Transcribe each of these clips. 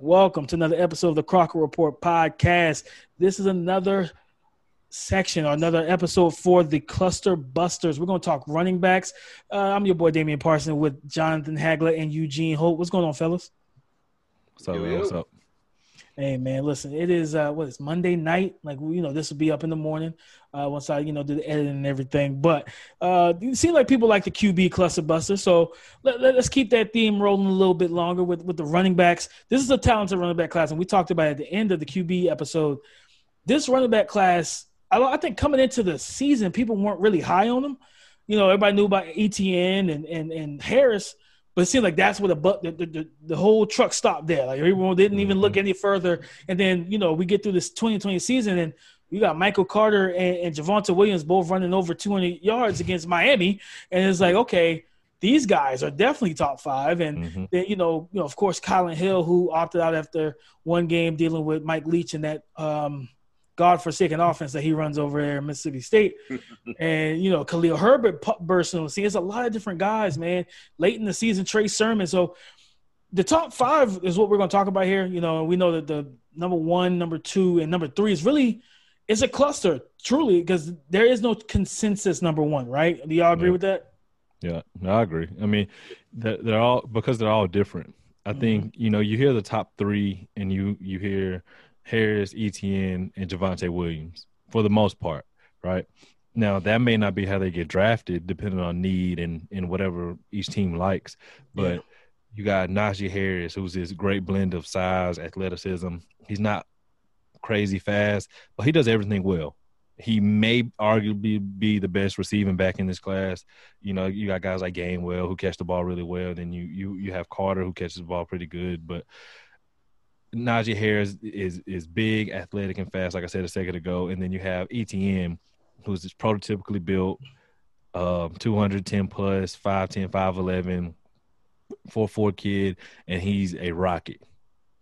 Welcome to another episode of the Crocker Report podcast. This is another section or another episode for the Cluster Busters. We're going to talk running backs. Uh, I'm your boy Damian Parson with Jonathon Hagler and Eugene Holt. What's going on, fellas? What's up, man? What's up? Hey man, listen, it is uh what is Monday night. Like you know, this will be up in the morning, uh once I, you know, do the editing and everything. But uh it seems like people like the QB cluster buster. So let, let, us keep that theme rolling a little bit longer with, with the running backs. This is a talented running back class, and we talked about at the end of the QB episode. This running back class, I, I think coming into the season, people weren't really high on them. You know, everybody knew about Etienne and and, and Harris but it seemed like that's where the, the, the, the whole truck stopped there. Like everyone didn't even look mm-hmm. any further. And then, you know, we get through this 2020 season and you got Michael Carter and, and Javonte Williams both running over 200 yards against Miami. And it's like, okay, these guys are definitely top five. And mm-hmm. then, you know, you know, of course, Kylin Hill, who opted out after one game dealing with Mike Leach and that um, godforsaken offense that he runs over there in Mississippi State. and, you know, Khalil Herbert bursting on the scene. It's a lot of different guys, man. Late in the season, Trey Sermon. So the top five is what we're going to talk about here. You know, we know that the number one, number two, and number three is really it's a cluster, truly, because there is no consensus number one, right? Do y'all agree yeah. with that? Yeah, I agree. I mean, they're all because they're all different. I mm-hmm. think you know you hear the top three, and you you hear Harris, Etienne, and Javonte Williams for the most part, right? Now that may not be how they get drafted, depending on need and and whatever each team likes. But yeah. you got Najee Harris, who's this great blend of size, athleticism. He's not crazy fast, but he does everything well. He may arguably be the best receiving back in this class. You know, you got guys like Gainwell who catch the ball really well. Then you you you have Carter who catches the ball pretty good, but Najee Harris is is big, athletic, and fast, like I said a second ago. And then you have Etienne, who's prototypically built, um, 210 plus, 5'10, 5'11, 4'4 kid, and he's a rocket.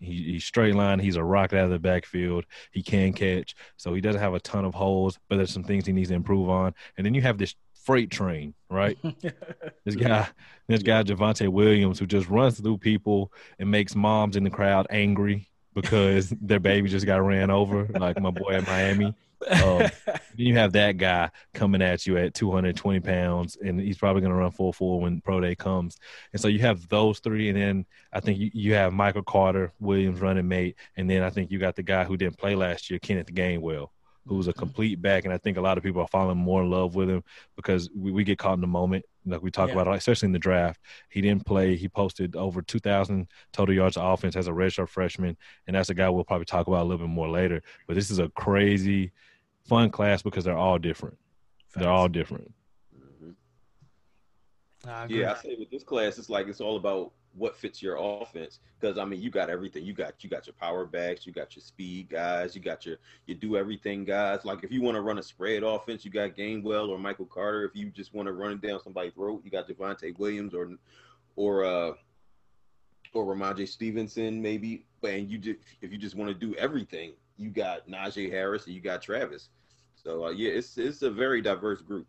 He, he's straight line. He's a rocket out of the backfield. He can catch. So he doesn't have a ton of holes, but there's some things he needs to improve on. And then you have this freight train, right? this guy, this guy Javonte Williams, who just runs through people and makes moms in the crowd angry because their baby just got ran over, like my boy at Miami. Um, you have that guy coming at you at 220 pounds, and he's probably going to run full full when pro day comes. And so you have those three, and then I think you, you have Michael Carter, Williams running mate, and then I think you got the guy who didn't play last year, Kenneth Gainwell who's a complete back, and I think a lot of people are falling more in love with him because we, we get caught in the moment. Like we talk yeah. about, especially in the draft, he didn't play. He posted over 2,000 total yards of offense as a redshirt freshman, and that's a guy we'll probably talk about a little bit more later. But this is a crazy, fun class because they're all different. Facts. They're all different. Mm-hmm. I yeah, I say with this class, it's like it's all about what fits your offense because I mean you got everything. You got you got your power backs you got your speed guys you got your you do everything guys. Like if you want to run a spread offense you got Gainwell or Michael Carter. If you just want to run it down somebody's throat you got Javonte Williams or or uh or Rhamondre Stevenson maybe. And you just if you just want to do everything you got Najee Harris and you got Travis. So uh, yeah it's it's a very diverse group.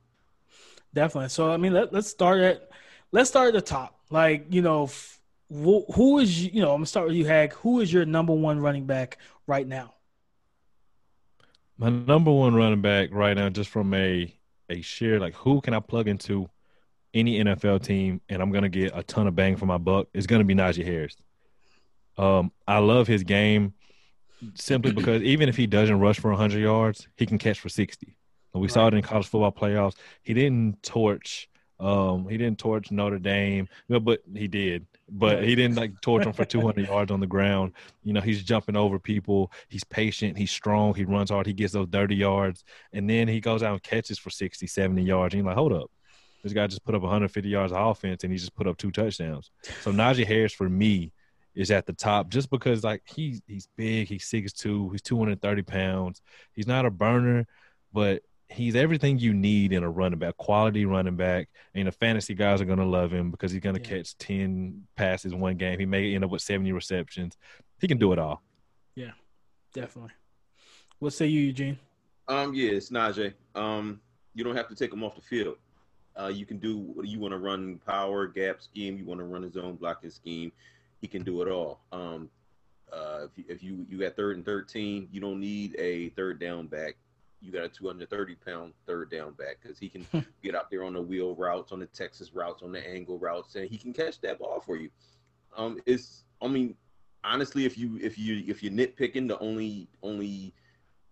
Definitely. So I mean let, let's start at let's start at the top. Like you know who is you know I'm gonna start with you, Hag. Who is your number one running back right now? My number one running back right now, just from a a share, like who can I plug into any NFL team and I'm gonna get a ton of bang for my buck is gonna be Najee Harris. Um, I love his game simply because even if he doesn't rush for 100 yards, he can catch for 60. And we right. saw it in college football playoffs. He didn't torch. Um, he didn't torch Notre Dame, but he did but he didn't like torch him for 200 yards on the ground. You know, he's jumping over people. He's patient. He's strong. He runs hard. He gets those 30 yards. And then he goes out and catches for 60, 70 yards. And you're like, hold up. This guy just put up 150 yards of offense and he just put up two touchdowns. So Najee Harris for me is at the top just because like he's he's big, he's 6'2, he's 230 pounds. He's not a burner, but he's everything you need in a running back, quality running back. And the fantasy guys are going to love him because he's going to yeah. catch 10 passes one game. He may end up with 70 receptions. He can do it all. Yeah, definitely. What say you, Eugene? Um, yeah, it's Najee. Um, you don't have to take him off the field. Uh, you can do what you want to run power gap scheme. You want to run a zone blocking scheme. He can do it all. Um, uh, if you, if you you got third and thirteen, you don't need a third down back. You got a 230 pound third down back because he can get out there on the wheel routes, on the Texas routes, on the angle routes, and he can catch that ball for you. Um, it's I mean, honestly, if you if you if you're nitpicking, the only only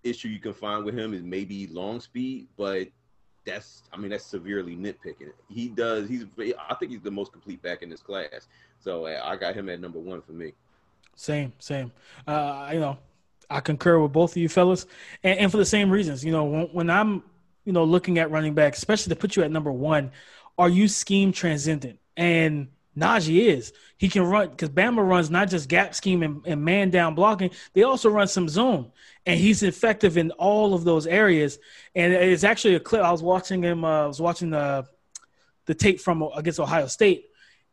issue you can find with him is maybe long speed, but that's I mean that's severely nitpicking. He does he's I think he's the most complete back in this class. So I got him at number one for me. Same, same. Uh, you know, I concur with both of you fellas, and, and for the same reasons. You know, when, when, I'm, you know, looking at running back, especially to put you at number one, are you scheme transcendent? And Najee is. He can run because Bama runs not just gap scheme and, and, man down blocking. They also run some zone, and he's effective in all of those areas. And it's actually a clip. I was watching him. Uh, I was watching the the tape from against Ohio State,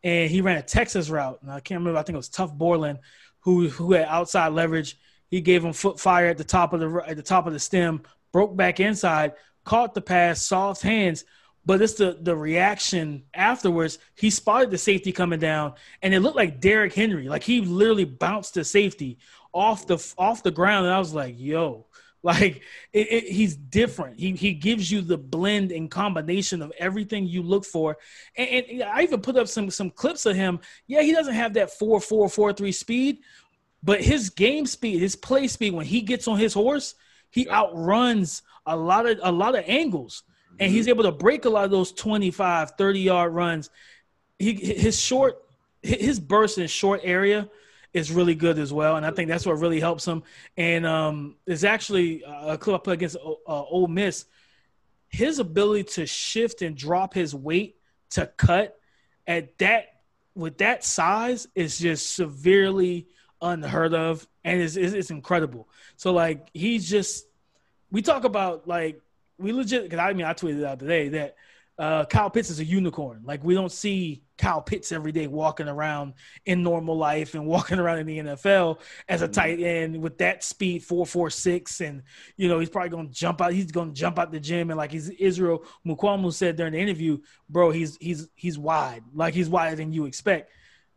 and he ran a Texas route. And I can't remember. I think it was Tuf Borland who who had outside leverage. He gave him foot fire at the top of the at the top of the stem, broke back inside, caught the pass, soft hands. But it's the the reaction afterwards. He spotted the safety coming down, and it looked like Derrick Henry. Like he literally bounced the safety off the off the ground, and I was like, "Yo, like it, it, he's different. He he gives you the blend and combination of everything you look for. And, and, I even put up some some clips of him. Yeah, he doesn't have that four four four three speed, but his game speed, his play speed, when he gets on his horse, he outruns a lot of a lot of angles, and he's mm-hmm. able to break a lot of those 25, 30 yard runs. He his short his burst in short area is really good as well, and I think that's what really helps him. And um, there's actually a clip I put against uh, Ole Miss. His ability to shift and drop his weight to cut at that with that size is just severely unheard of, and it's, it's, it's incredible. So like he's just we talk about like we legit because I mean I tweeted out today that uh, Kyle Pitts is a unicorn. Like we don't see Kyle Pitts every day walking around in normal life and walking around in the NFL as a tight end with that speed four four six, and you know he's probably going to jump out. He's going to jump out the gym and like he's Israel Mukuamu said during the interview, bro, he's he's he's wide, like he's wider than you expect.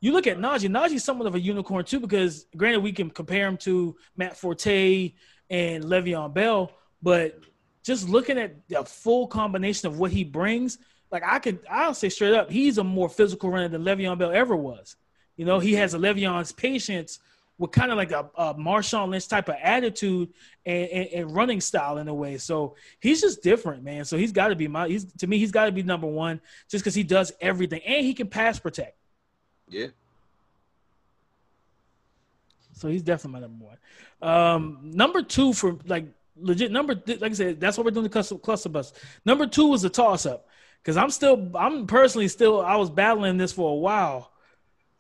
You look at Najee. Najee's somewhat of a unicorn too, because granted we can compare him to Matt Forte and Le'Veon Bell, but just looking at the full combination of what he brings, like I could, I'll say straight up, he's a more physical runner than Le'Veon Bell ever was. You know, he has a Le'Veon's patience with kind of like a, a Marshawn Lynch type of attitude and, and, and, running style in a way. So he's just different, man. So he's got to be my, he's to me, he's got to be number one just because he does everything and he can pass protect. Yeah. So he's definitely my number one. Um, number two for like legit number like I said, that's what we're doing the cluster, cluster bus. Number two was a toss up because I'm still I'm personally still I was battling this for a while.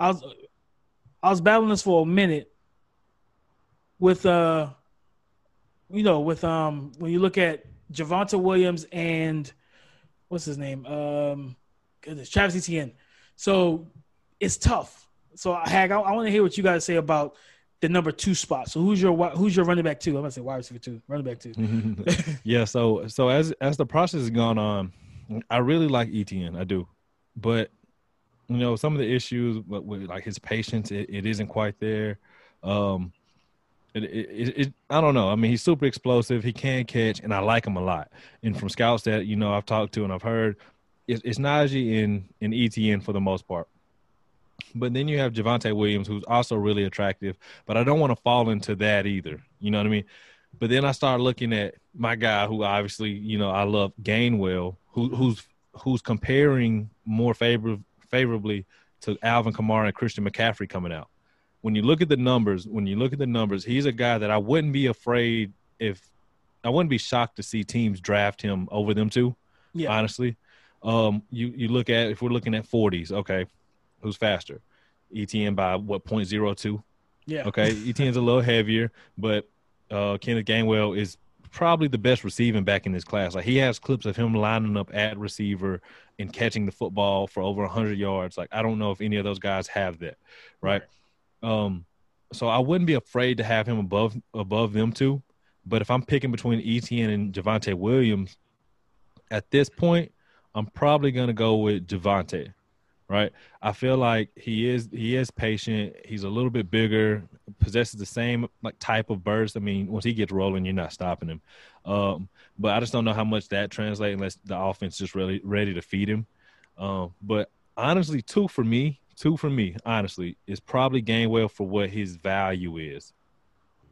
I was I was battling this for a minute with uh you know with um when you look at Javonte Williams and what's his name um goodness Travis Etienne. So it's tough. So Hag, I, I want to hear what you guys say about the number two spot. So who's your who's your running back two? I'm gonna say wide receiver two, running back two. yeah. So so as as the process has gone on, I really like Etienne. I do, but you know some of the issues with, with like his patience, it, it isn't quite there. Um, it, it, it, I don't know. I mean, he's super explosive. He can catch, and I like him a lot. And from scouts that you know I've talked to and I've heard, it's, it's Najee and and Etienne for the most part. But then you have Javonte Williams, who's also really attractive. But I don't want to fall into that either. You know what I mean? But then I start looking at my guy, who obviously you know I love, Gainwell, who, who's who's comparing more favor, favorably to Alvin Kamara and Christian McCaffrey coming out. When you look at the numbers, when you look at the numbers, he's a guy that I wouldn't be afraid if I wouldn't be shocked to see teams draft him over them too. Yeah. Honestly, um, you you look at if we're looking at 40s, okay, who's faster? Etienne by what point zero two? Yeah. Okay. Etienne's a little heavier, but uh, Kenneth Gainwell is probably the best receiving back in this class. Like he has clips of him lining up at receiver and catching the football for over hundred yards. Like I don't know if any of those guys have that, right? right? Um, so I wouldn't be afraid to have him above above them two. But if I'm picking between Etienne and Javonte Williams, at this point, I'm probably gonna go with Javonte right? I feel like he is he is patient. He's a little bit bigger, possesses the same like type of burst. I mean, once he gets rolling, you're not stopping him. Um, but I just don't know how much that translates unless the offense just really ready to feed him. Um, but honestly, two for me, two for me, honestly, is probably Gainwell for what his value is.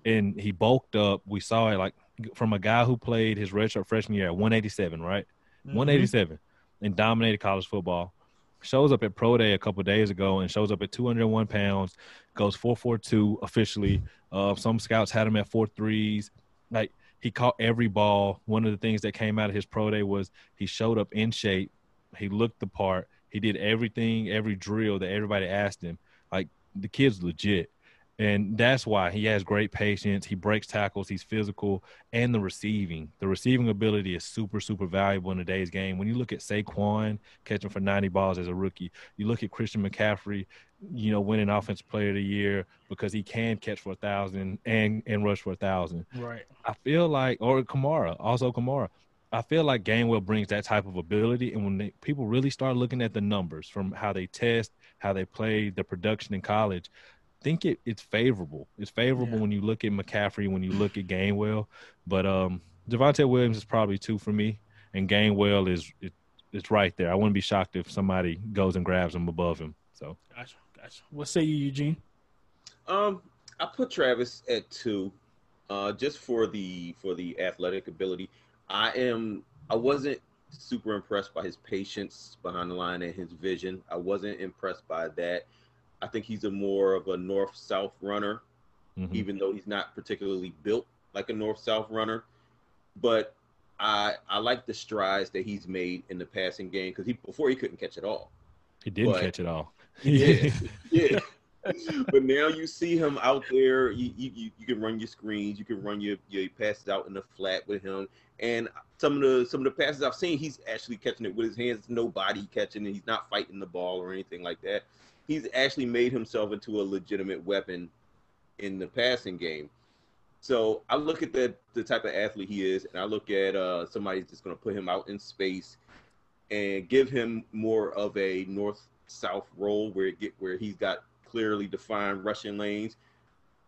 And he bulked up. We saw it like from a guy who played his redshirt freshman year at 187, right? Mm-hmm. 187 and dominated college football. Shows up at Pro Day a couple days ago and shows up at 201 pounds, goes 442 officially. Uh, some scouts had him at four threes. Like he caught every ball. One of the things that came out of his Pro Day was he showed up in shape. He looked the part. He did everything, every drill that everybody asked him. Like the kid's legit. And that's why he has great patience. He breaks tackles. He's physical, and the receiving. The receiving ability is super, super valuable in today's game. When you look at Saquon catching for 90 balls as a rookie, you look at Christian McCaffrey, you know, winning Offensive Player of the Year because he can catch for a thousand and and rush for a thousand. Right. I feel like, or Kamara, also Kamara. I feel like Gainwell brings that type of ability, and when they, people really start looking at the numbers from how they test, how they play, the production in college, think it, it's favorable. It's favorable yeah. when you look at McCaffrey, when you look at Gainwell. But um, Javonte Williams is probably two for me, and Gainwell is it, it's right there. I wouldn't be shocked if somebody goes and grabs him above him. So gotcha, gotcha. What say you, Eugene? Um, I put Travis at two, uh, just for the for the athletic ability. I am. I wasn't super impressed by his patience behind the line and his vision. I wasn't impressed by that. I think he's a more of a north south runner, mm-hmm. even though he's not particularly built like a north south runner. But I I like the strides that he's made in the passing game because he before he couldn't catch it all. He didn't but, catch it all. yeah, yeah. but now you see him out there. You, you you can run your screens. You can run your your passes out in the flat with him. And some of the some of the passes I've seen, he's actually catching it with his hands. No body catching it. He's not fighting the ball or anything like that he's actually made himself into a legitimate weapon in the passing game. So I look at the the type of athlete he is, and I look at uh, somebody that's going to put him out in space and give him more of a north south role where it get where he's got clearly defined rushing lanes,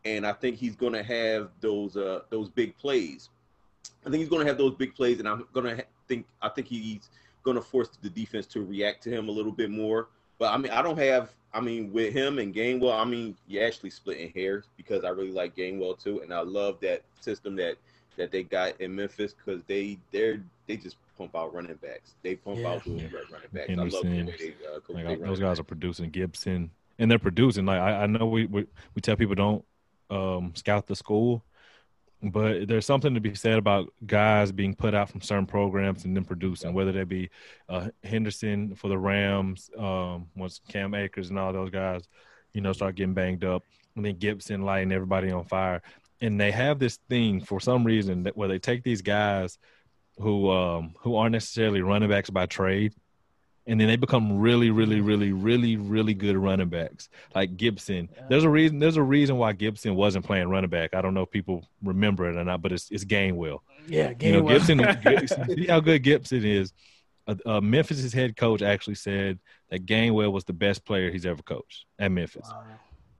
and I think he's going to have those uh, those big plays. I think he's going to have those big plays, and I'm going to ha- think I think he's going to force the defense to react to him a little bit more. But I mean, I don't have I mean, with him and Gainwell, I mean, you're actually splitting hairs because I really like Gainwell too, and I love that system that that they got in Memphis because they they're they just pump out running backs. They pump yeah. out yeah. running backs. I love the they, uh, like, those guys are producing Gibson, and they're producing. Like I, I know we, we we tell people don't um, scout the school, but there's something to be said about guys being put out from certain programs and then producing, whether that be uh, Henderson for the Rams, um, once Cam Akers and all those guys, you know, start getting banged up, and then Gibson lighting everybody on fire. And they have this thing for some reason that where they take these guys who um, who aren't necessarily running backs by trade, and then they become really, really, really, really, really good running backs. Like Gibson. Yeah. There's a reason. There's a reason why Gibson wasn't playing running back. I don't know if people remember it or not, but it's it's Gainwell. Yeah, Gainwell. You know, Gibson. see how good Gibson is. Uh, uh, Memphis's head coach actually said that Gainwell was the best player he's ever coached at Memphis. Wow.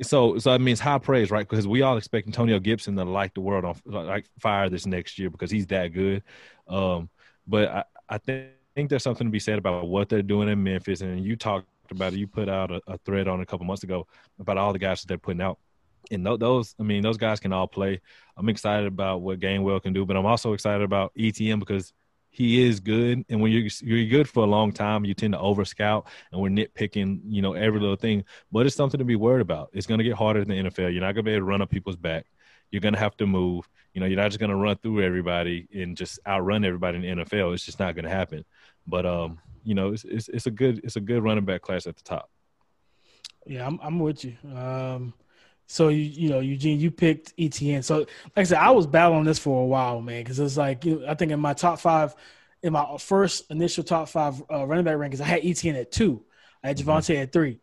So, so that means high praise, right? Because we all expect Antonio Gibson to light the world on like fire this next year because he's that good. Um, but I, I think think there's something to be said about what they're doing in Memphis. And you talked about it. You put out a, a thread on a couple months ago about all the guys that they're putting out. And those, I mean, those guys can all play. I'm excited about what Gainwell can do, but I'm also excited about Etienne because he is good. And when you're you're good for a long time, you tend to over scout, and we're nitpicking, you know, every little thing. But it's something to be worried about. It's going to get harder in the NFL. You're not going to be able to run up people's back. You're going to have to move. You know, you're not just going to run through everybody and just outrun everybody in the NFL. It's just not going to happen. But um, you know, it's, it's, it's a good it's a good running back class at the top. Yeah, I'm I'm with you. Um, so you you know Eugene, you picked Etienne. So like I said, I was battling this for a while, man, because it's like I think in my top five, in my first initial top five uh, running back rankings, I had Etienne at two, I had mm-hmm. Mm-hmm. at three.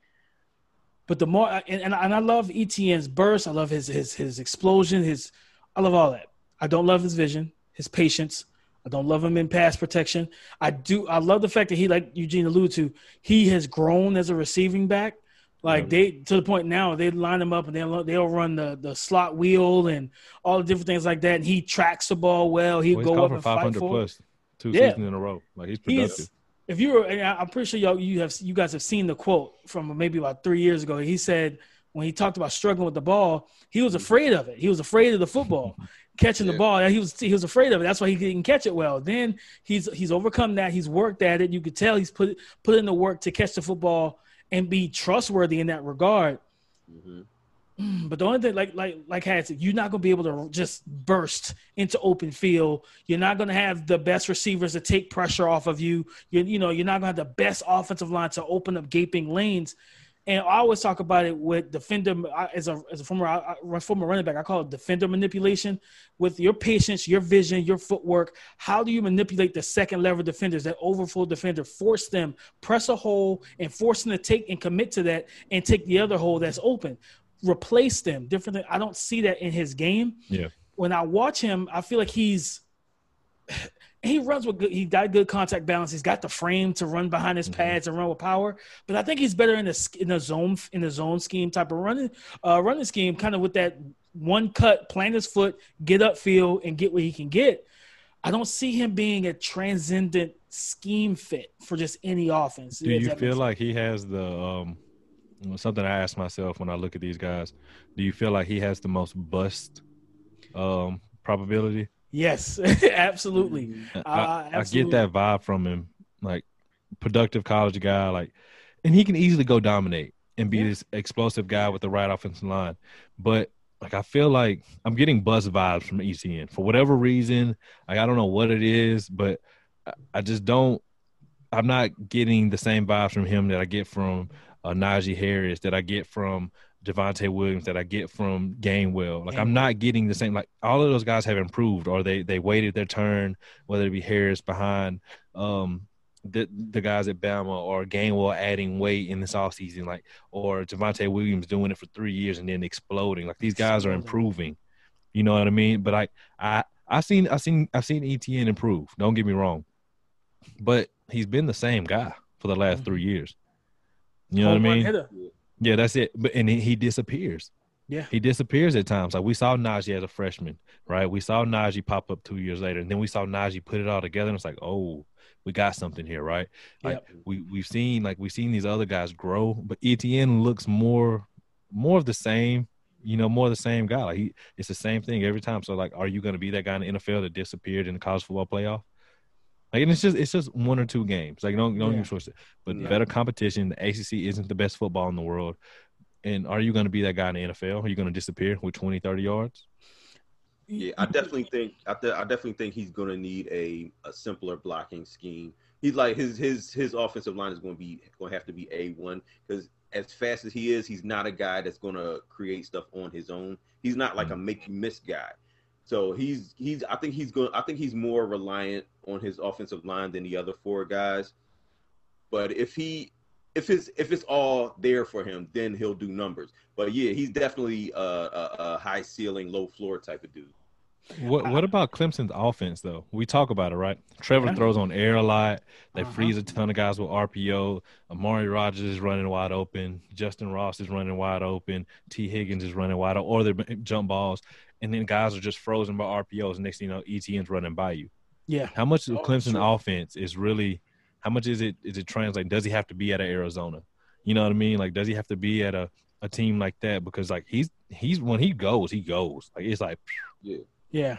But the more and, and and I love Etienne's burst, I love his his his explosion, his I love all that. I don't love his vision, his patience, I don't love him in pass protection. I do. I love the fact that he, like Eugene alluded to, he has grown as a receiving back. Like they to the point now, they line him up and they'll they'll run the the slot wheel and all the different things like that. And he tracks the ball well. He'll Well, go up for and five fight hundred for it. plus two Yeah. seasons in a row. Like he's He's- productive. if you were, I'm pretty sure y'all you have you guys have seen the quote from maybe about three years ago. He said when he talked about struggling with the ball, he was mm-hmm. afraid of it. He was afraid of the football, catching the ball. He was he was afraid of it. That's why he didn't catch it well. Then he's he's overcome that. He's worked at it. You could tell he's put put in the work to catch the football and be trustworthy in that regard. Mhm. Mm, But the only thing, like like like Had said, you're not gonna be able to just burst into open field. You're not gonna have the best receivers to take pressure off of you. You you know you're not gonna have the best offensive line to open up gaping lanes. And I always talk about it with defender uh, as a as a former uh, uh, I- I- former running back. I call it defender manipulation. With your patience, your vision, your footwork, how do you manipulate the second level defenders, that overflow defender, force them press a hole and force them to take and commit to that and take the other hole that's open replace them different than, i don't see that in his game Yeah. when i watch him i feel like he's he runs with good he got good contact balance he's got the frame to run behind his Mhm. pads and run with power but i think he's better in the in the zone in the zone scheme type of running uh running scheme kind of with that one cut plant his foot get upfield and get what he can get i don't see him being a transcendent scheme fit for just any offense Do you feel like he has the um something I ask myself when I look at these guys? Do you feel like he has the most bust um probability? Yes, absolutely. Mm-hmm. Uh, I, I get that vibe from him, like productive college guy, like, and he can easily go dominate and be Yeah. this explosive guy with the right offensive line. But like, I feel like I'm getting buzz vibes from Etienne for whatever reason. Like, I don't know what it is, but I, I just don't. I'm not getting the same vibes from him that I get from uh, Najee Harris, that I get from Javonte Williams, that I get from Gainwell. Like I'm not getting the same. Like all of those guys have improved, or they they waited their turn, whether it be Harris behind um the the guys at Bama or Gainwell adding weight in this offseason, like or Javonte Williams doing it for three years and then exploding. Like these guys are improving. You know what I mean? But I I I seen I seen I've seen Etienne improve. Don't get me wrong, but he's been the same guy for the last Mhm. three years. You know what I mean? hitter. Yeah, that's it. But and he, he disappears. Yeah. He disappears at times. Like we saw Najee as a freshman, right? We saw Najee pop up two years later, and then we saw Najee put it all together. And it's like, oh, we got something here, right? Like Yep. we we've seen like we've seen these other guys grow, but Etienne looks more more of the same. You know, more of the same guy. Like he, it's the same thing every time. So like, are you going to be that guy in the NFL that disappeared in the college football playoff? Like, and it's just it's just one or two games. Like, don't don't Yeah. even it. But Yeah. better competition. The ACC isn't the best football in the world. And are you going to be that guy in the NFL? Are you going to disappear with 20, 30 yards? Yeah, I definitely think I, th- I definitely think he's going to need a, a simpler blocking scheme. He's like his his his offensive line is going to be going to have to be a one because as fast as he is, he's not a guy that's going to create stuff on his own. He's not like a mm. make you miss guy. So he's he's I think he's going I think he's more reliant on his offensive line than the other four guys. But if he if it's if it's all there for him, then he'll do numbers. But yeah, he's definitely a, a, a high ceiling, low floor type of dude. What What about Clemson's offense though? We talk about it, right? Trevor Yeah. throws on air a lot. They Uh-huh. freeze a ton of guys with RPO. Amari Rodgers is running wide open. Justin Ross is running wide open. Tee Higgins is running wide open, or they're jump balls, and then guys are just frozen by RPOs. Next thing you know, Etienne's running by you. Yeah. How much of Oh, Clemson sure. offense is really? How much is it? Is it translating? Does he have to be at a Arizona? You know what I mean? Like, does he have to be at a, a team like that? Because like he's he's when he goes, he goes. Like it's like Yeah. Yeah.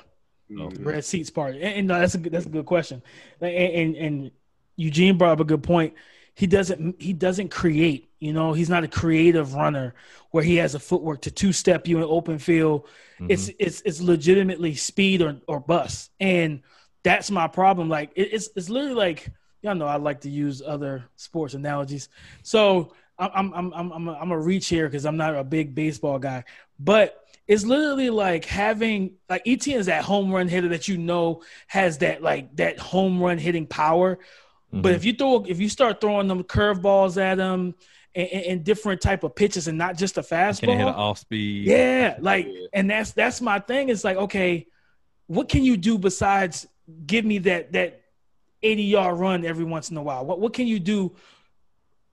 Mhm. Red seats part. And, and no, that's a good, that's a good question. And, and and Eugene brought up a good point. He doesn't he doesn't create. You know, he's not a creative runner where he has a footwork to two step you in open field. Mm-hmm. It's it's it's legitimately speed or or bust, and that's my problem. Like it, it's it's literally like y'all know I like to use other sports analogies. So I'm I'm I'm I'm a, I'm a reach here because I'm not a big baseball guy, but it's literally like having like Etienne is that home run hitter that you know has that like that home run hitting power. But mm-hmm. if you throw if you start throwing them curveballs at him and, and, and different type of pitches and not just a fastball, can't hit off speed. yeah, like, and that's that's my thing. It's like, okay, what can you do besides give me that that 80 yard run every once in a while? What what can you do?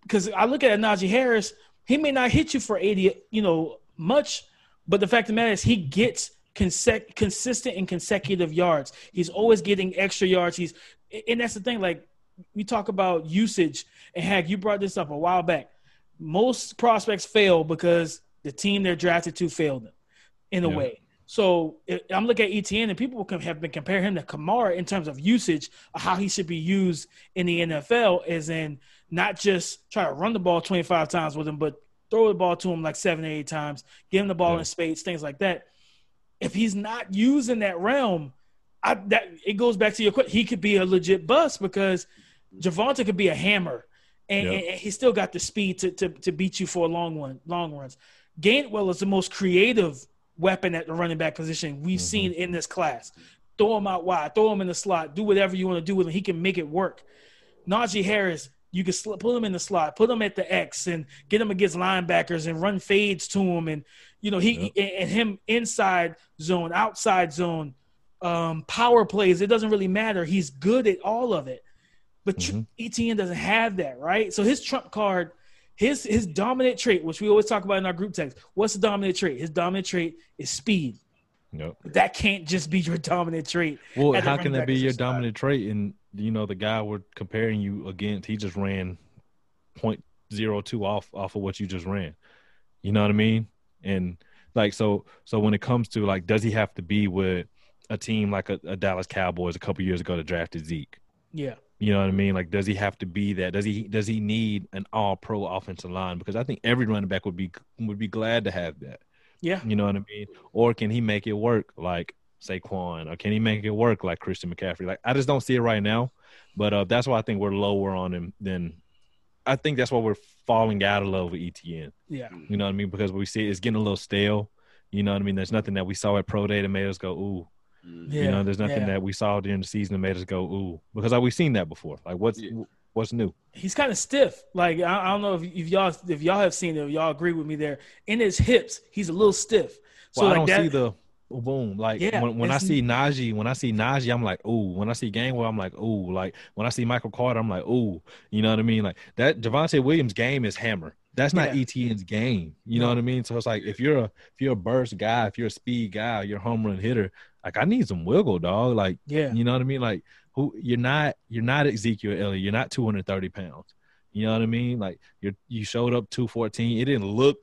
Because I look at Najee Harris, he may not hit you for 80, you know, much, but the fact of the matter is he gets consec- consistent and consecutive yards. He's always getting extra yards. He's and that's the thing. Like we talk about usage, and heck, you brought this up a while back. Most prospects fail because the team they're drafted to failed them in a yeah. way. So I'm looking at Etienne, and people have been comparing him to Kamara in terms of usage how he should be used in the NFL, as in not just try to run the ball 25 times with him, but throw the ball to him like seven or eight times, give him the ball yeah. in space, things like that. If he's not using that realm, I, that it goes back to your question. He could be a legit bust because Javonte could be a hammer, and, yep. and, he still got the speed to, to to beat you for a long one, long runs. Gainwell is the most creative weapon at the running back position we've mm-hmm. seen in this class. Throw him out wide, throw him in the slot, do whatever you want to do with him. He can make it work. Najee Harris, you can sl- put him in the slot, put him at the X, and get him against linebackers and run fades to him, and you know he yep. and him inside zone, outside zone, um, power plays. It doesn't really matter. He's good at all of it, but mm-hmm. Etienne doesn't have that, right? So his trump card his his dominant trait, which we always talk about in our group text, what's the dominant trait? His dominant trait is speed. Nope. That can't just be your dominant trait. Well, how can that be your dominant trait? And you know, the guy we're comparing you against, he just ran 0.02 off off of what you just ran. You know what I mean? And like so so when it comes to like does he have to be with a team like a, a Dallas Cowboys a couple years ago to drafted Zeke? Yeah. You know what I mean? Like, does he have to be that? Does he does he need an all pro offensive line? Because I think every running back would be would be glad to have that. Yeah. You know what I mean? Or can he make it work like Saquon? Or can he make it work like Christian McCaffrey? Like I just don't see it right now. But uh, that's why I think we're lower on him than I think that's why we're falling out of love with Etienne. Yeah. You know what I mean? Because we see it's getting a little stale. You know what I mean? There's nothing that we saw at Pro Day that made us go, ooh. Yeah, you know, there's nothing yeah. that we saw during the season that made us go ooh because like, we've seen that before. Like what's yeah. what's new? He's kind of stiff. Like I, I, don't know if, if y'all if y'all have seen it, y'all agree with me there. In his hips, he's a little stiff. So well, like I don't that, see the boom. Like yeah, when, when I see Najee, when I see Najee, I'm like, ooh. When I see Gainwell, I'm like, ooh. Like when I see Michael Carter, I'm like, ooh. You know what I mean? Like that Javonte Williams game is hammer. That's not yeah. Etienne's game. You know what I mean? So it's like if you're a if you're a burst guy, if you're a speed guy, you're a home run hitter, like I need some wiggle, dog. Like, yeah, you know what I mean? Like, who you're not you're not Ezekiel Elliott. You're not 230 pounds. You know what I mean? Like you you showed up 214. It didn't look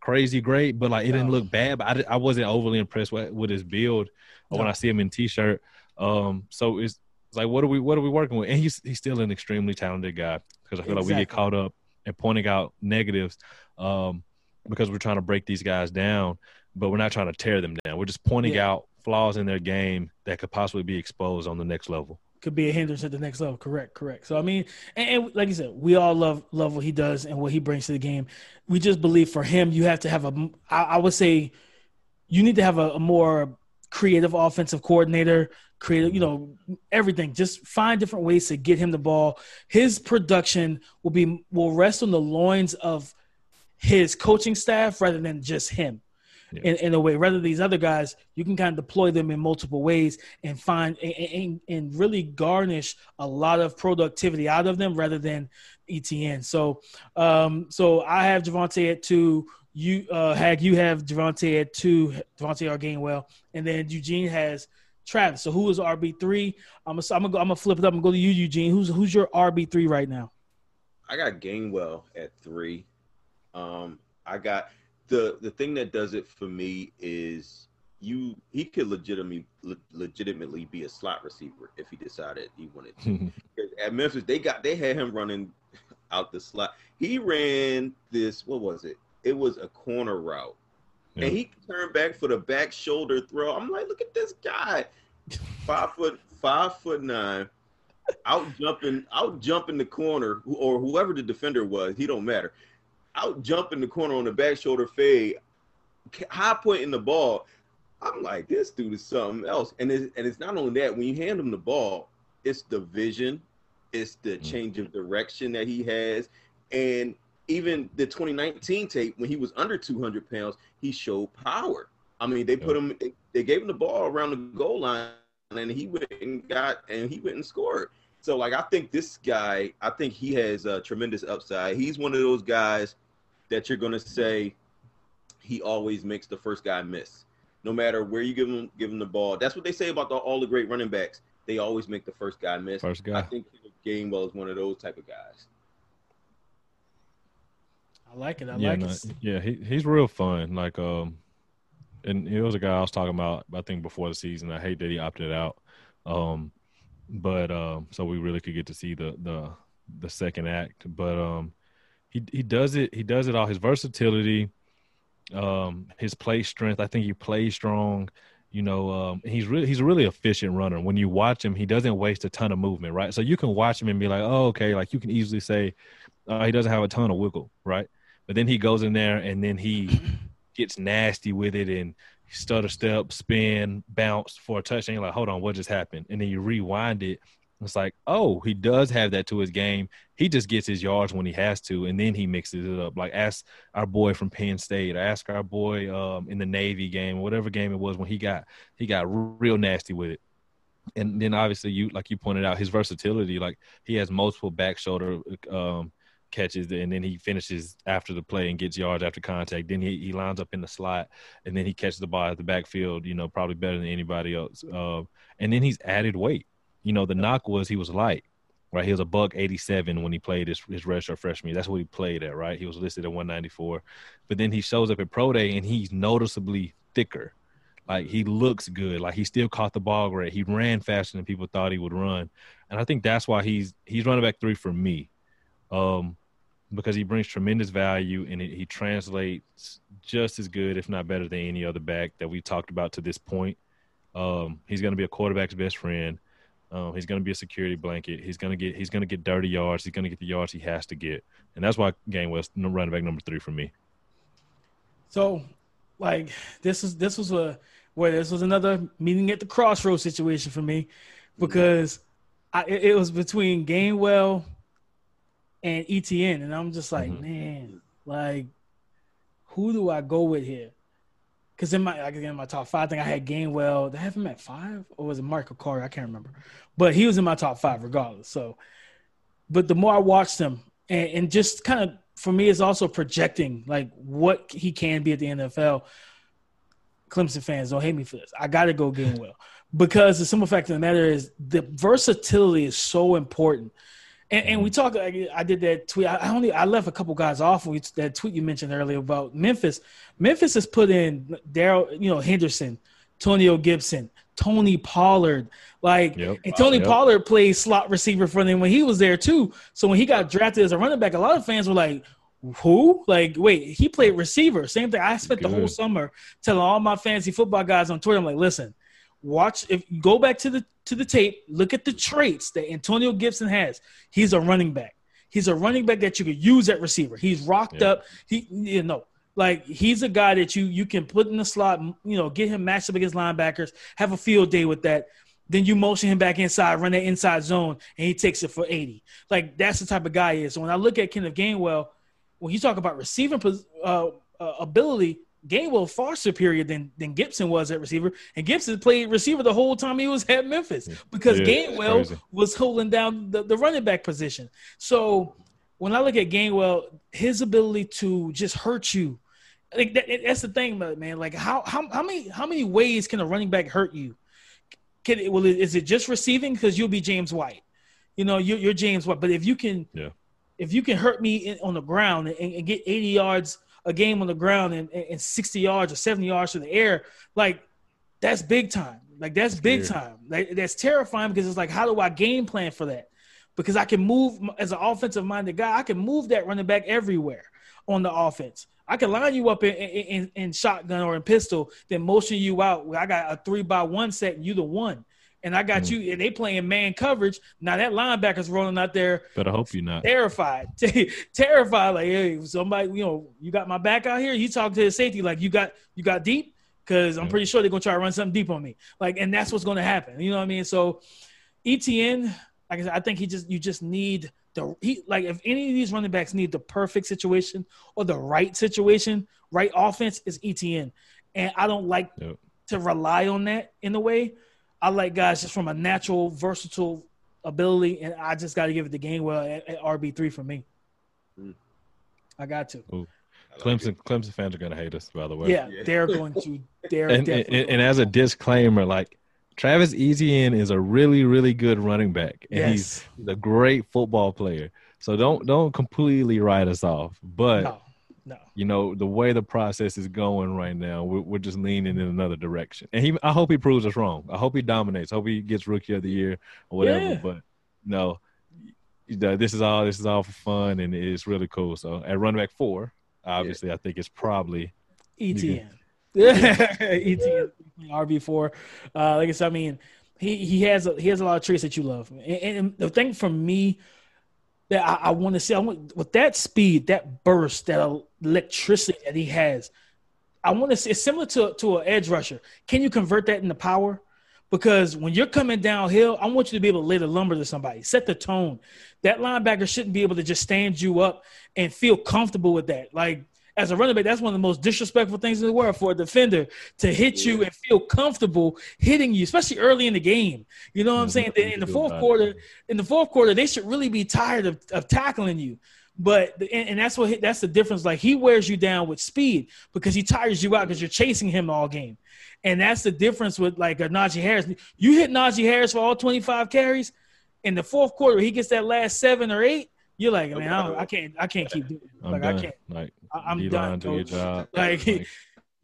crazy great, but like it didn't look bad. But I, I wasn't overly impressed with, with his build no. when I see him in t-shirt. Um, so it's, it's like what are we what are we working with? And he's he's still an extremely talented guy because I feel exactly. like we get caught up and pointing out negatives um, because we're trying to break these guys down, but we're not trying to tear them down. We're just pointing yeah. out flaws in their game that could possibly be exposed on the next level. Could be a hindrance at the next level. Correct, correct. So I mean, and, and like you said, we all love love what he does and what he brings to the game. We just believe for him, you have to have a. I, I would say, you need to have a, a more creative offensive coordinator, creative, you know, everything. Just find different ways to get him the ball. His production will be will rest on the loins of his coaching staff rather than just him yeah. in, in a way. Rather these other guys, you can kind of deploy them in multiple ways and find and, and, and really garnish a lot of productivity out of them rather than Etienne. So, um, so I have Javonte at two. You, uh, Hag, you have Javonte at two. Javonte or Gainwell, and then Eugene has Travis. So who is RB three? I'm gonna I'm gonna, I'm gonna flip it up and go to you, Eugene. Who's who's your RB three right now? I got Gainwell at three. Um, I got the the thing that does it for me is you he could legitimately le- legitimately be a slot receiver if he decided he wanted to. At Memphis, they got they had him running out the slot. He ran this what was it? It was a corner route. Yeah. And he turned back for the back shoulder throw. I'm like, look at this guy. Five foot five foot nine, out jumping, out jumping the corner, or whoever the defender was, he don't matter out jumping the corner on the back shoulder fade, high pointing the ball. I'm like, this dude is something else. And it's, and it's not only that, when you hand him the ball, it's the vision, it's the mm. change of direction that he has. And even the 2019 tape, when he was under 200 pounds, he showed power. I mean, they put him, they gave him the ball around the goal line and he went and got and he went and scored. So like I think this guy, I think he has a tremendous upside. He's one of those guys that you're gonna say he always makes the first guy miss. No matter where you give him give him the ball. That's what they say about the, all the great running backs. They always make the first guy miss. First guy. I think Gainwell is one of those type of guys. I like it. I yeah, like no, it. yeah, he he's real fun. Like um, and he was a guy I was talking about. I think before the season. I hate that he opted out. Um, but um, so we really could get to see the the the second act. But um, he he does it. He does it all. His versatility, um, his play strength. I think he plays strong. You know, um, he's really he's a really efficient runner. When you watch him, he doesn't waste a ton of movement, right? So you can watch him and be like, oh, okay, like you can easily say, uh, he doesn't have a ton of wiggle, right? But then he goes in there and then he gets nasty with it and stutter step, spin, bounce for a touchdown. You're like, hold on, what just happened? And then you rewind it. It's like, oh, he does have that to his game. He just gets his yards when he has to, and then he mixes it up. Like ask our boy from Penn State, ask our boy um, in the Navy game, whatever game it was when he got he got real nasty with it. And then obviously you like you pointed out his versatility. Like he has multiple back shoulder um, catches and then he finishes after the play and gets yards after contact. Then he, he lines up in the slot and then he catches the ball at the backfield, you know, probably better than anybody else. Uh, and then he's added weight. You know, the knock was he was light, right? He was a buck 87 when he played his, his redshirt freshman. That's what he played at, right? He was listed at 194. But then he shows up at Pro Day and he's noticeably thicker. Like he looks good. Like he still caught the ball great. He ran faster than people thought he would run. And I think that's why he's he's running back three for me um, because he brings tremendous value and it, he translates just as good, if not better, than any other back that we've talked about to this point. Um, he's going to be a quarterback's best friend. Um, he's going to be a security blanket. He's going to get he's going to get dirty yards. He's going to get the yards he has to get, and that's why Gainwell's running back number three for me. So, like this is this was a where this was another meeting at the crossroads situation for me because I, it, was between Gainwell and Etienne, and I'm just like, Mhm. man, like, who do I go with here? Because in my like in my top five, I think I had Gainwell. Did I have him at five, or was it Mark Okari? I can't remember, but he was in my top five regardless. So, but the more I watched him, and, and just kind of for me, it's also projecting like what he can be at the NFL. Clemson fans don't hate me for this. I got to go Gainwell because the simple fact of the matter is the versatility is so important. And, and we mm-hmm. talked. I I did that tweet. I only I left a couple guys off. That tweet you mentioned earlier about Memphis. Memphis has put in Darrell, you know Henderson, Tonio Gibson, Tony Pollard. Like Yep. and Tony Yep. Pollard played slot receiver for them when he was there too. So when he got drafted as a running back, a lot of fans were like, "Who? Like, wait, he played receiver." Same thing. I spent the whole summer telling all my fantasy football guys on Twitter, I'm like, "Listen, watch if you go back to the to the tape, look at the traits that Antonio Gibson has. He's a running back. He's a running back that you could use at receiver. He's rocked Yeah. up. He you know, like he's a guy that you you can put in the slot, you know, get him matched up against linebackers, have a field day with that. Then you motion him back inside, run that inside zone, and he takes it for 80. Like that's the type of guy he is. So when I look at Kenneth Gainwell, when you talk about receiving uh, uh, ability, Gainwell far superior than than Gibson was at receiver, and Gibson played receiver the whole time he was at Memphis because Yeah, Gainwell was holding down the, the running back position. So when I look at Gainwell, his ability to just hurt you, like that, that's the thing, man. Like how how how many how many ways can a running back hurt you? Can it, well, is it just receiving? Because you'll be James White, you know, you're, you're James White. But if you can, Yeah. if you can hurt me in, on the ground and, and get 80 yards a game on the ground and, and 60 yards or 70 yards in the air, like that's big time. Like that's big Scary. time. Like, that's terrifying because it's like, how do I game plan for that? Because I can move as an offensive minded guy, I can move that running back everywhere on the offense. I can line you up in, in, in, in shotgun or in pistol, then motion you out. I got a three by one set, and you the one. And I got Mm. you, and they playing man coverage. Now that linebacker's rolling out there But I hope you're not. terrified, terrified. Like, hey, somebody, you know, you got my back out here. You talk to the safety, like you got you got deep, because I'm Yeah. pretty sure they're gonna try to run something deep on me. Like, and that's what's gonna happen. You know what I mean? So, Etienne, like I said, I think he just you just need the he like if any of these running backs need the perfect situation or the right situation, right offense is Etienne, and I don't like Yep. to rely on that in a way. I like guys just from a natural, versatile ability, and I just got to give it to Gainwell at, at RB three for me. Mm. I got to. Ooh. Clemson. Clemson fans are gonna hate us, by the way. Yeah, Yeah. they're going to. They're And, and, definitely and as a disclaimer, like Travis Etienne is a really, really good running back, and he's he's a great football player. So don't don't completely write us off. But no, no. you know the way the process is going right now, we're, we're just leaning in another direction. And he, I hope he proves us wrong. I hope he dominates. I hope he gets rookie of the year or whatever. Yeah. But no, this is all this is all for fun, and it's really cool. So at running back four, obviously, I think it's probably Etienne. Etienne RB four. Uh, like I said, I mean, he he has a, he has a lot of traits that you love, and, and the thing for me that I, I want to see, I want with that speed, that burst, that electricity that he has. I want to see it's similar to to an edge rusher. Can you convert that into power? Because when you're coming downhill, I want you to be able to lay the lumber to somebody, set the tone. That linebacker shouldn't be able to just stand you up and feel comfortable with that. Like as a running back, that's one of the most disrespectful things in the world for a defender to hit you and feel comfortable hitting you, especially early in the game. You know what I'm saying? In the fourth quarter, in the fourth quarter, they should really be tired of, of tackling you. But and, and that's what that's the difference. Like he wears you down with speed because he tires you out because you're chasing him all game, and that's the difference with like a Najee Harris. You hit Najee Harris for all 25 carries in the fourth quarter. He gets that last seven or eight. You're like, man, I, don't, I can't, I can't keep doing. It. Like done. I can't. Like I- I'm D-line, done. do your job. Like,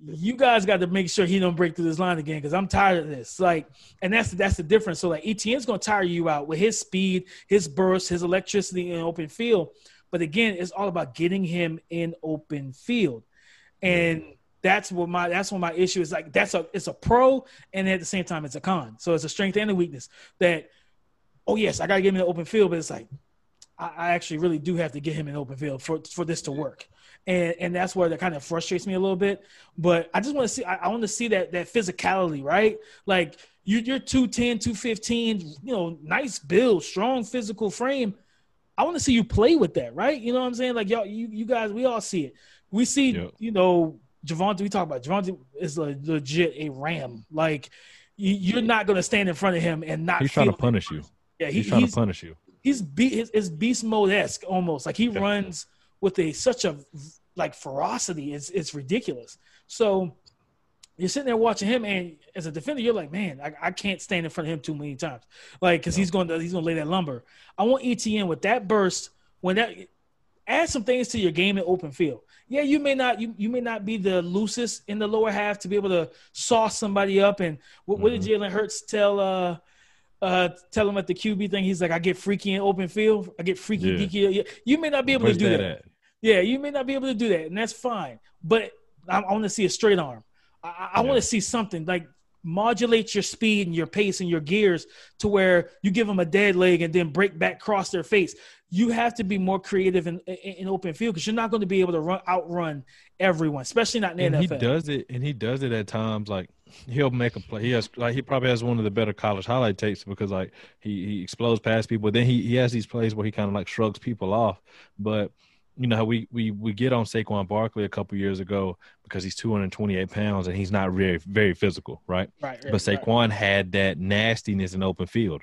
you guys got to make sure he don't break through this line again because I'm tired of this. Like, and that's that's the difference. So like Etienne's gonna tire you out with his speed, his burst, his electricity in open field. But again, it's all about getting him in open field, and that's what my that's what my issue is. Like that's a it's a pro, and at the same time it's a con. So it's a strength and a weakness. That oh yes, I gotta get him in the open field, but it's like I, I actually really do have to get him in open field for for this to work. And and that's where that kind of frustrates me a little bit. But I just want to see I, I want to see that that physicality, right? Like you you're 210, 215, you know, nice build, strong physical frame. I want to see you play with that, right? You know what I'm saying? Like y'all, you you guys, we all see it. We see, Yep. you know, Javonte. We talk about Javonte is a, legit a ram. Like you, you're not gonna stand in front of him and not. He's trying to punish you. Yeah, he, He's trying he's to punish you. he's be his, his beast mode esque almost like he runs with a such a like ferocity. It's it's ridiculous. So you're sitting there watching him, and as a defender, you're like, man, I, I can't stand in front of him too many times, like because he's going to he's going to lay that lumber. I want Etienne with that burst when that add some things to your game in open field. Yeah, you may not you, you may not be the loosest in the lower half to be able to sauce somebody up. And what, what did Jalen Hurts tell uh uh tell him at the QB thing? He's like, I get freaky in open field. I get freaky Yeah. deaky. You may not be able Where's to do that that. Yeah, you may not be able to do that, and that's fine. But I, I want to see a straight arm. I, I Yeah. want to see something like modulate your speed and your pace and your gears to where you give them a dead leg and then break back cross their face. You have to be more creative in, in, in open field because you're not going to be able to run outrun everyone, especially not in and the he does it and he does it at times like he'll make a play he has like he probably has one of the better college highlight tapes because like he, he explodes past people then he, he has these plays where he kind of like shrugs people off but you know how we we we get on Saquon Barkley a couple years ago because he's 228 pounds and he's not very very physical right? Right, right, but right. Saquon had that nastiness in open field.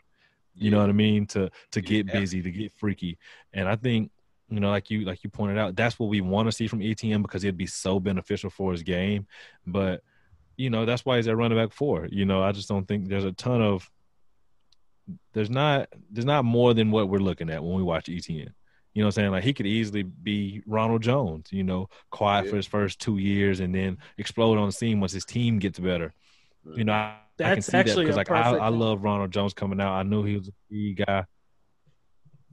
You know what I mean? To to get Yeah. busy to get freaky. And I think you know like you like you pointed out that's what we want to see from Etienne because it'd be so beneficial for his game. But you know that's why he's at running back four. You know I just don't think there's a ton of there's not there's not more than what we're looking at when we watch Etienne you know what I'm saying like he could easily be Ronald Jones you know quiet Yeah. for his first two years and then explode on the scene once his team gets better you know, I, I can see that because like I, I love Ronald Jones coming out. I knew he was a speed guy.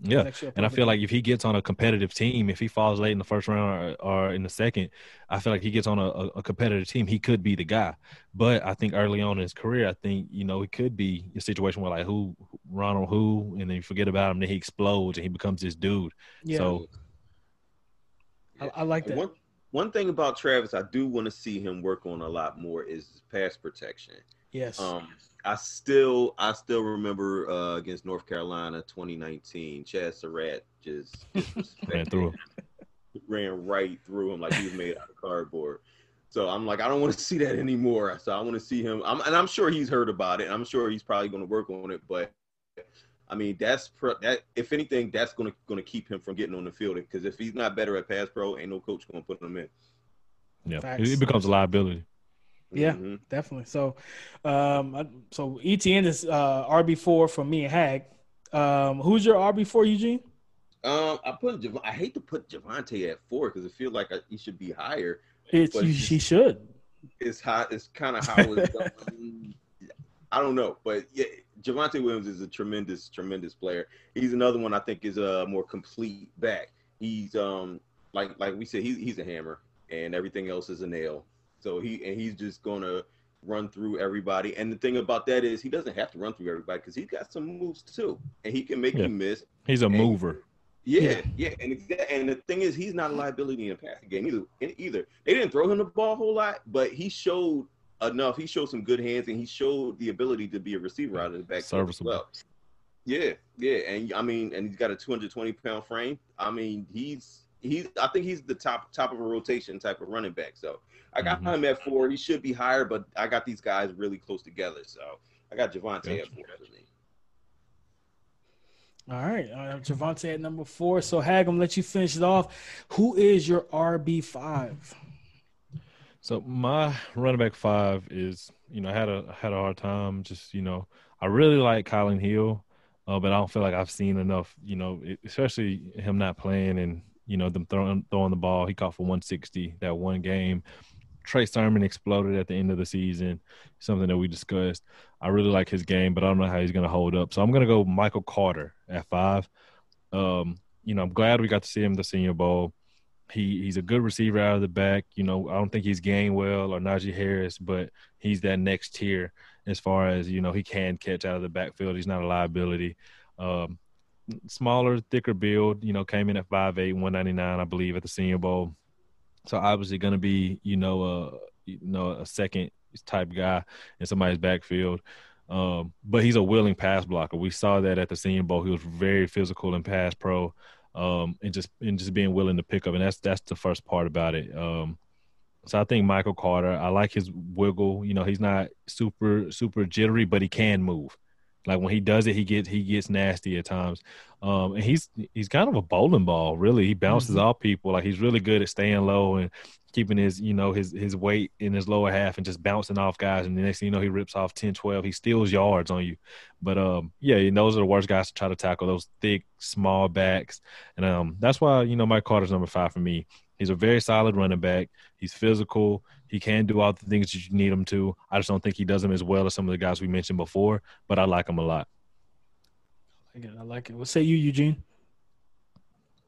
Yeah, That's actually a and I feel like if he gets on a competitive team, if he falls late in the first round or, or in the second, I feel like he gets on a, a, a competitive team, he could be the guy. But I think early on in his career, I think you know it could be a situation where like who Ronald who, and then you forget about him, then he explodes and he becomes this dude. yeah, So I, I like that. One one thing about Travis, I do want to see him work on a lot more is his pass protection. yes, Um, I still I still remember uh, against North Carolina 2019, Chazz Surratt just, just ran through him. ran right through him like he was made out of cardboard. So I'm like, I don't want to see that anymore. So I want to see him. I'm, and I'm sure he's heard about it. I'm sure he's probably going to work on it. But I mean, that's pro, that. If anything, that's going to going to keep him from getting on the field. Because if he's not better at pass pro, ain't no coach going to put him in. Yeah, Facts. it becomes a liability. Yeah, mm-hmm. definitely. So, um, so Etienne is uh, RB four for me and Hag. Um, who's your RB four, Eugene? Um, I put Jav- I hate to put Javonte at four because I feel like I, he should be higher. It's you, he should. It's hot. It's kind of how it's done. I don't know, but yeah, Javonte Williams is a tremendous, tremendous player. He's another one I think is a more complete back. He's um like like we said, he's he's a hammer, and everything else is a nail. So he and he's just gonna run through everybody. And the thing about that is he doesn't have to run through everybody because he's got some moves too, and he can make yeah. you miss. He's a mover. Yeah, yeah, yeah, and and the thing is, he's not a liability in a passing game either. Either they didn't throw him the ball a whole lot, but he showed enough. He showed some good hands, and he showed the ability to be a receiver out of the back. Serviceable. Well. Yeah, yeah, and I mean, and he's got a 220 pound frame. I mean, he's he's. I think he's the top top of a rotation type of running back. So I got mm-hmm. him at four. He should be higher, but I got these guys really close together. So I got Javonte gotcha. at four. All right, uh, Javonte at number four. So Hag, I'm let you finish it off. Who is your RB five? So my running back five is, you know, I had a had a hard time. Just you know, I really like Kylin Hill, uh, but I don't feel like I've seen enough. You know, especially him not playing and you know them throwing throwing the ball. He caught for 160 that one game. Trey Sermon exploded at the end of the season, something that we discussed. I really like his game, but I don't know how he's going to hold up. So I'm going to go Michael Carter at five. Um, you know, I'm glad we got to see him the Senior Bowl. He he's a good receiver out of the back. You know, I don't think he's Gainwell or Najee Harris, but he's that next tier as far as you know he can catch out of the backfield. He's not a liability. Um, smaller, thicker build. You know, came in at 5'8", 199, I believe, at the Senior Bowl. So obviously going to be you know a you know a second type guy in somebody's backfield. Um, but he's a willing pass blocker. We saw that at the Senior Bowl. He was very physical in pass pro um, and just and just being willing to pick up. And that's that's the first part about it. Um, so I think Michael Carter. I like his wiggle. You know, he's not super super jittery, but he can move. Like when he does it, he gets he gets nasty at times. Um, and he's he's kind of a bowling ball, really. He bounces mm-hmm. off people. Like he's really good at staying low and keeping his you know his his weight in his lower half and just bouncing off guys and the next thing you know he rips off 10 12 he steals yards on you but um yeah and those are the worst guys to try to tackle those thick small backs and um that's why you know mike carter's number five for me he's a very solid running back he's physical he can do all the things that you need him to. I just don't think he does them as well as some of the guys we mentioned before but i like him a lot. I like it. I like it. What say you eugene?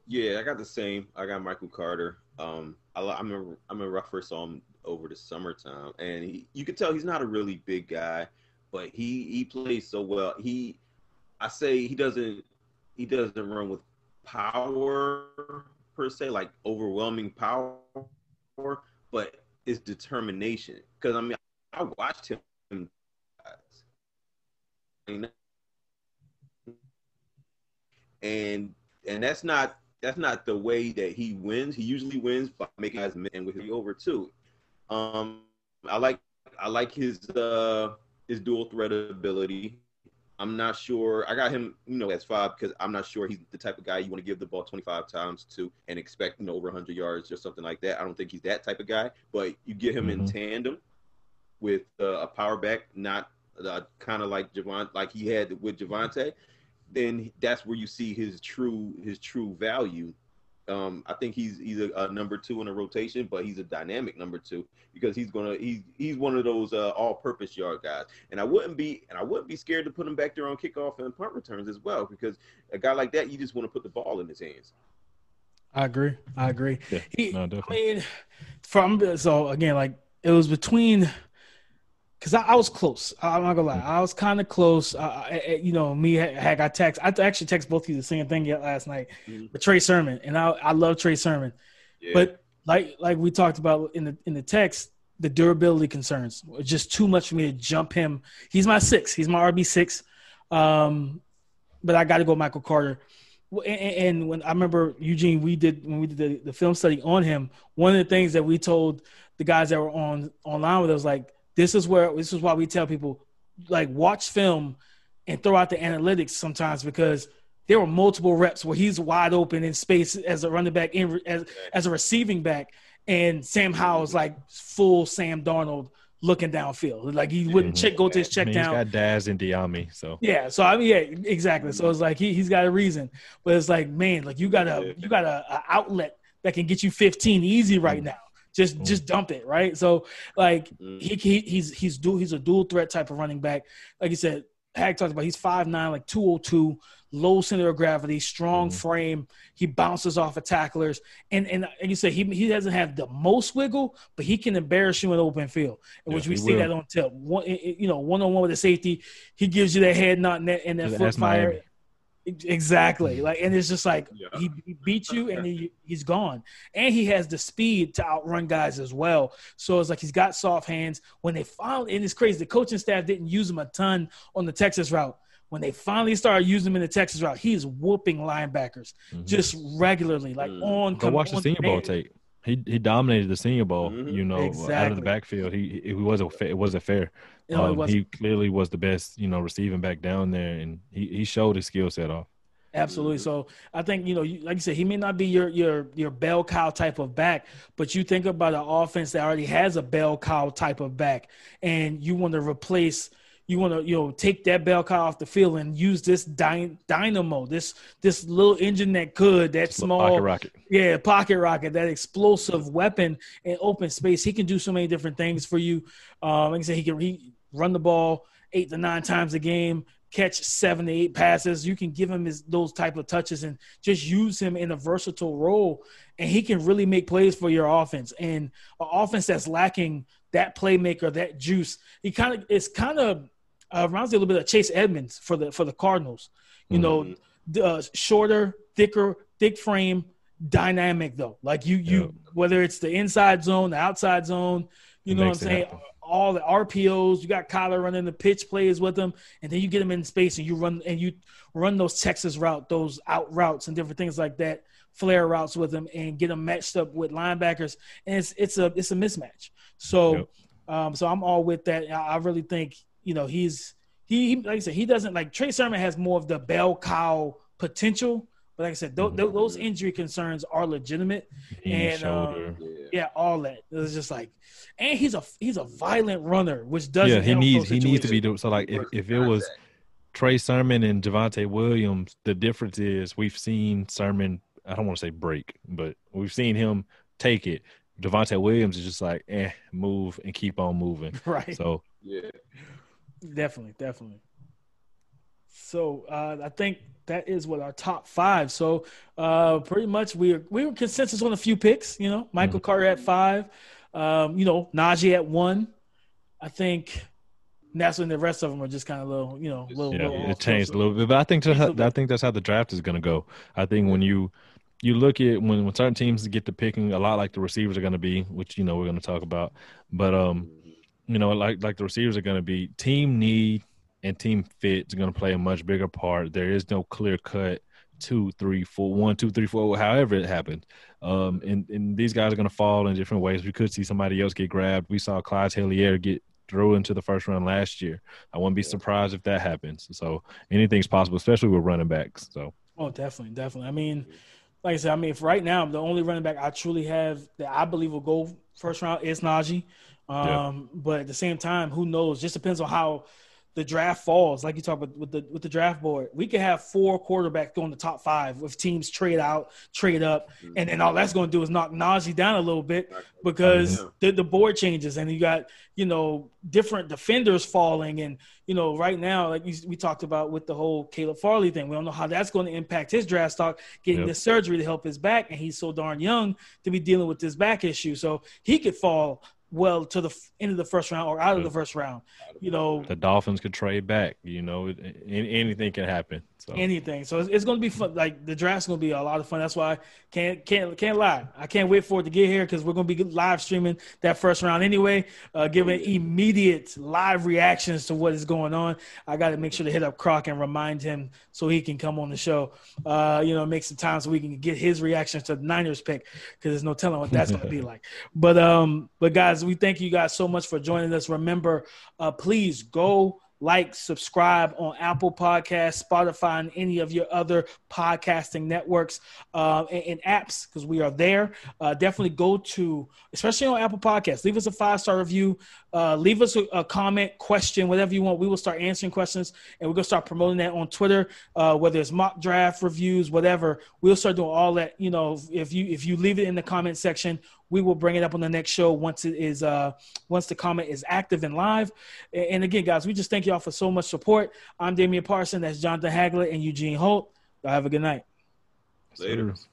Yeah i got the same. I got michael carter. Um I, I remember I remember I first saw him over the summertime, and he, you could tell he's not a really big guy, but he he plays so well. He I say he doesn't he doesn't run with power per se, like overwhelming power, but it's determination. Because I mean, I watched him, and and that's not that's not the way that he wins. He usually wins by making guys and with him over too. Um, I like I like his uh his dual threat ability. I'm not sure. I got him, you know, as five because I'm not sure he's the type of guy you want to give the ball 25 times to and expect, you know, over 100 yards or something like that. I don't think he's that type of guy. But you get him mm-hmm. in tandem with uh, a power back, not uh, kind of like Javon, like he had with Javonte then that's where you see his true his true value. Um, I think he's he's a, a, number two in a rotation, but he's a dynamic number two because he's gonna he's he's one of those uh, all-purpose yard guys. And I wouldn't be and I wouldn't be scared to put him back there on kickoff and punt returns as well because a guy like that you just want to put the ball in his hands. I agree. I agree. Yeah, he, no, I mean, from so again, like it was between because I, I, was close. I'm not gonna lie, I was kind of close. Uh, I, you know, me had got text. I actually text both of you the same thing yet last night. Mm-hmm. But Trey Sermon, and I, I love Trey Sermon, yeah. but like like we talked about in the in the text, the durability concerns. Just too much for me to jump him. He's my six. He's my RB six. Um, but I got to go Michael Carter. and, and when I remember Eugene, we did when we did the, the film study on him. One of the things that we told the guys that were on online with us, like, this is where this is why we tell people, like, watch film and throw out the analytics sometimes because there were multiple reps where he's wide open in space as a running back in as as a receiving back, and Sam Howell's mm-hmm. like full Sam Darnold looking downfield. Like he wouldn't mm-hmm. check, go to his check I mean, down. He's got Dazz and Dyami, so. Yeah, so I mean, yeah, exactly. So mm-hmm. it's like he he's got a reason, but it's like, man, like you got a you got a, a outlet that can get you 15 easy right now. Just just dump it, right? So like he, he he's he's dual he's a dual threat type of running back. Like you said, Hag talked about he's five nine, like 202, low center of gravity, strong frame. He bounces off of tacklers, and and like you said, he he doesn't have the most wiggle, but he can embarrass you in open field, in Yeah, which we see will. that on tip. One, you know, one on one with the safety, he gives you that head nod and that, and that foot fire. Miami. Exactly. Like, and it's just like Yeah. he, he beats you and he, he's gone. And he has the speed to outrun guys as well. So it's like he's got soft hands. When they finally, and it's crazy, the coaching staff didn't use him a ton on the Texas route. When they finally started using him in the Texas route, he's whooping linebackers just regularly, like Mm. on. Mm-hmm. Go watch the on Senior Bowl tape. He he dominated the Senior Bowl. Mhm. You know, out of the backfield, he he wasn't fa- it wasn't fair. You know, Um, was- he clearly was the best, you know, receiving back down there, and he he showed his skill set off. Absolutely. So I think you know, like you said, he may not be your your your bell cow type of back, but you think about an offense that already has a bell cow type of back, and you want to replace, you want to you know take that bell cow off the field and use this dy- dynamo, this this little engine that could that small Pocket rocket. yeah, pocket rocket, that explosive weapon in open space. He can do so many different things for you. Um, like I said, he can he run the ball eight to nine times a game, catch seven to eight passes. You can give him his, those type of touches and just use him in a versatile role, and he can really make plays for your offense. And an offense that's lacking that playmaker, that juice, he kind of it's kind of uh, reminds me a little bit of Chase Edmonds for the for the Cardinals. You know, the, uh, shorter, thicker, thick frame, dynamic though. Like you, you Yeah. whether it's the inside zone, the outside zone, you know what I'm saying. happen. All the RPOs, you got Kyler running the pitch plays with them, and then you get him in space and you run and you run those Texas route, those out routes and different things like that, flare routes with them, and get them matched up with linebackers, and it's it's a it's a mismatch. So, Yep. um, so I'm all with that. I really think you know he's he, he like I said he doesn't like Trey Sermon has more of the bell cow potential, but like I said, th- th- those injury concerns are legitimate. Knee, And, shoulder. Yeah. Yeah, all that. It was just like, and he's a he's a violent runner, which doesn't. yeah, he help needs he needs to be situations. do so. Like if, if it was Trey Sermon and Javonte Williams, the difference is we've seen Sermon. I don't want to say break, but we've seen him take it. Javonte Williams is just like, eh, move and keep on moving. right. So Yeah. Definitely, definitely. So uh, I think that is what our top five. So uh, pretty much we were, we were consensus on a few picks. You know, Michael Carter at five. Um, you know, Najee at one. I think that's when the rest of them are just kind of little, you know, little. yeah, little it changed a little bit, but I think that's how, I think that's how the draft is going to go. I think when you you look at when when certain teams get to picking a lot like the receivers are going to be, which you know we're going to talk about, but um, you know like like the receivers are going to be team need and team fit is going to play a much bigger part. There is no clear cut two, three, four, one, two, three, four, however it happens. Um, and, and these guys are going to fall in different ways. We could see somebody else get grabbed. We saw Clyde Helaire get thrown into the first round last year. I wouldn't be surprised if that happens. So anything's possible, especially with running backs. So Oh, definitely, definitely. I mean, like I said, I mean, if right now the only running back I truly have that I believe will go first round is Najee. Um, Yeah. But at the same time, who knows? Just depends on how the draft falls. Like you talk about with the with the draft board, we could have four quarterbacks going the top five if teams trade out, trade up, and then all that's going to do is knock Najee down a little bit because Yeah. the, the board changes and you got you know different defenders falling and you know right now like we, we talked about with the whole Caleb Farley thing we don't know how that's going to impact his draft stock getting Yep. this surgery to help his back and he's so darn young to be dealing with this back issue so he could fall well to the end of the first round or out of the first round. You know, The Dolphins could trade back. You know, it- an- anything can happen. So anything. So it's, it's going to be fun. Like the draft's going to be a lot of fun. That's why I can't can't can't lie. I can't wait for it to get here because we're going to be live streaming that first round anyway, uh, giving immediate live reactions to what is going on. I got to make sure to hit up Croc and remind him so he can come on the show. Uh, you know, make some time so we can get his reactions to the Niners pick because there's no telling what that's going to be like. But um, but guys, we thank you guys so much for joining us. Remember, uh, please go like, subscribe on Apple Podcasts, Spotify, and any of your other podcasting networks uh, and, and apps because we are there. Uh, definitely go to, especially on Apple Podcasts, leave us a five star review, uh, leave us a, a comment, question, whatever you want. We will start answering questions and we're gonna start promoting that on Twitter, uh, whether it's mock draft reviews, whatever. We'll start doing all that. You know, if you if you leave it in the comment section, we will bring it up on the next show once it is uh once the comment is active and live. And again, guys, we just thank y'all for so much support. I'm Damian Parson. That's Jonathon Hagler and Eugene Holt. Y'all have a good night. Later. Sir.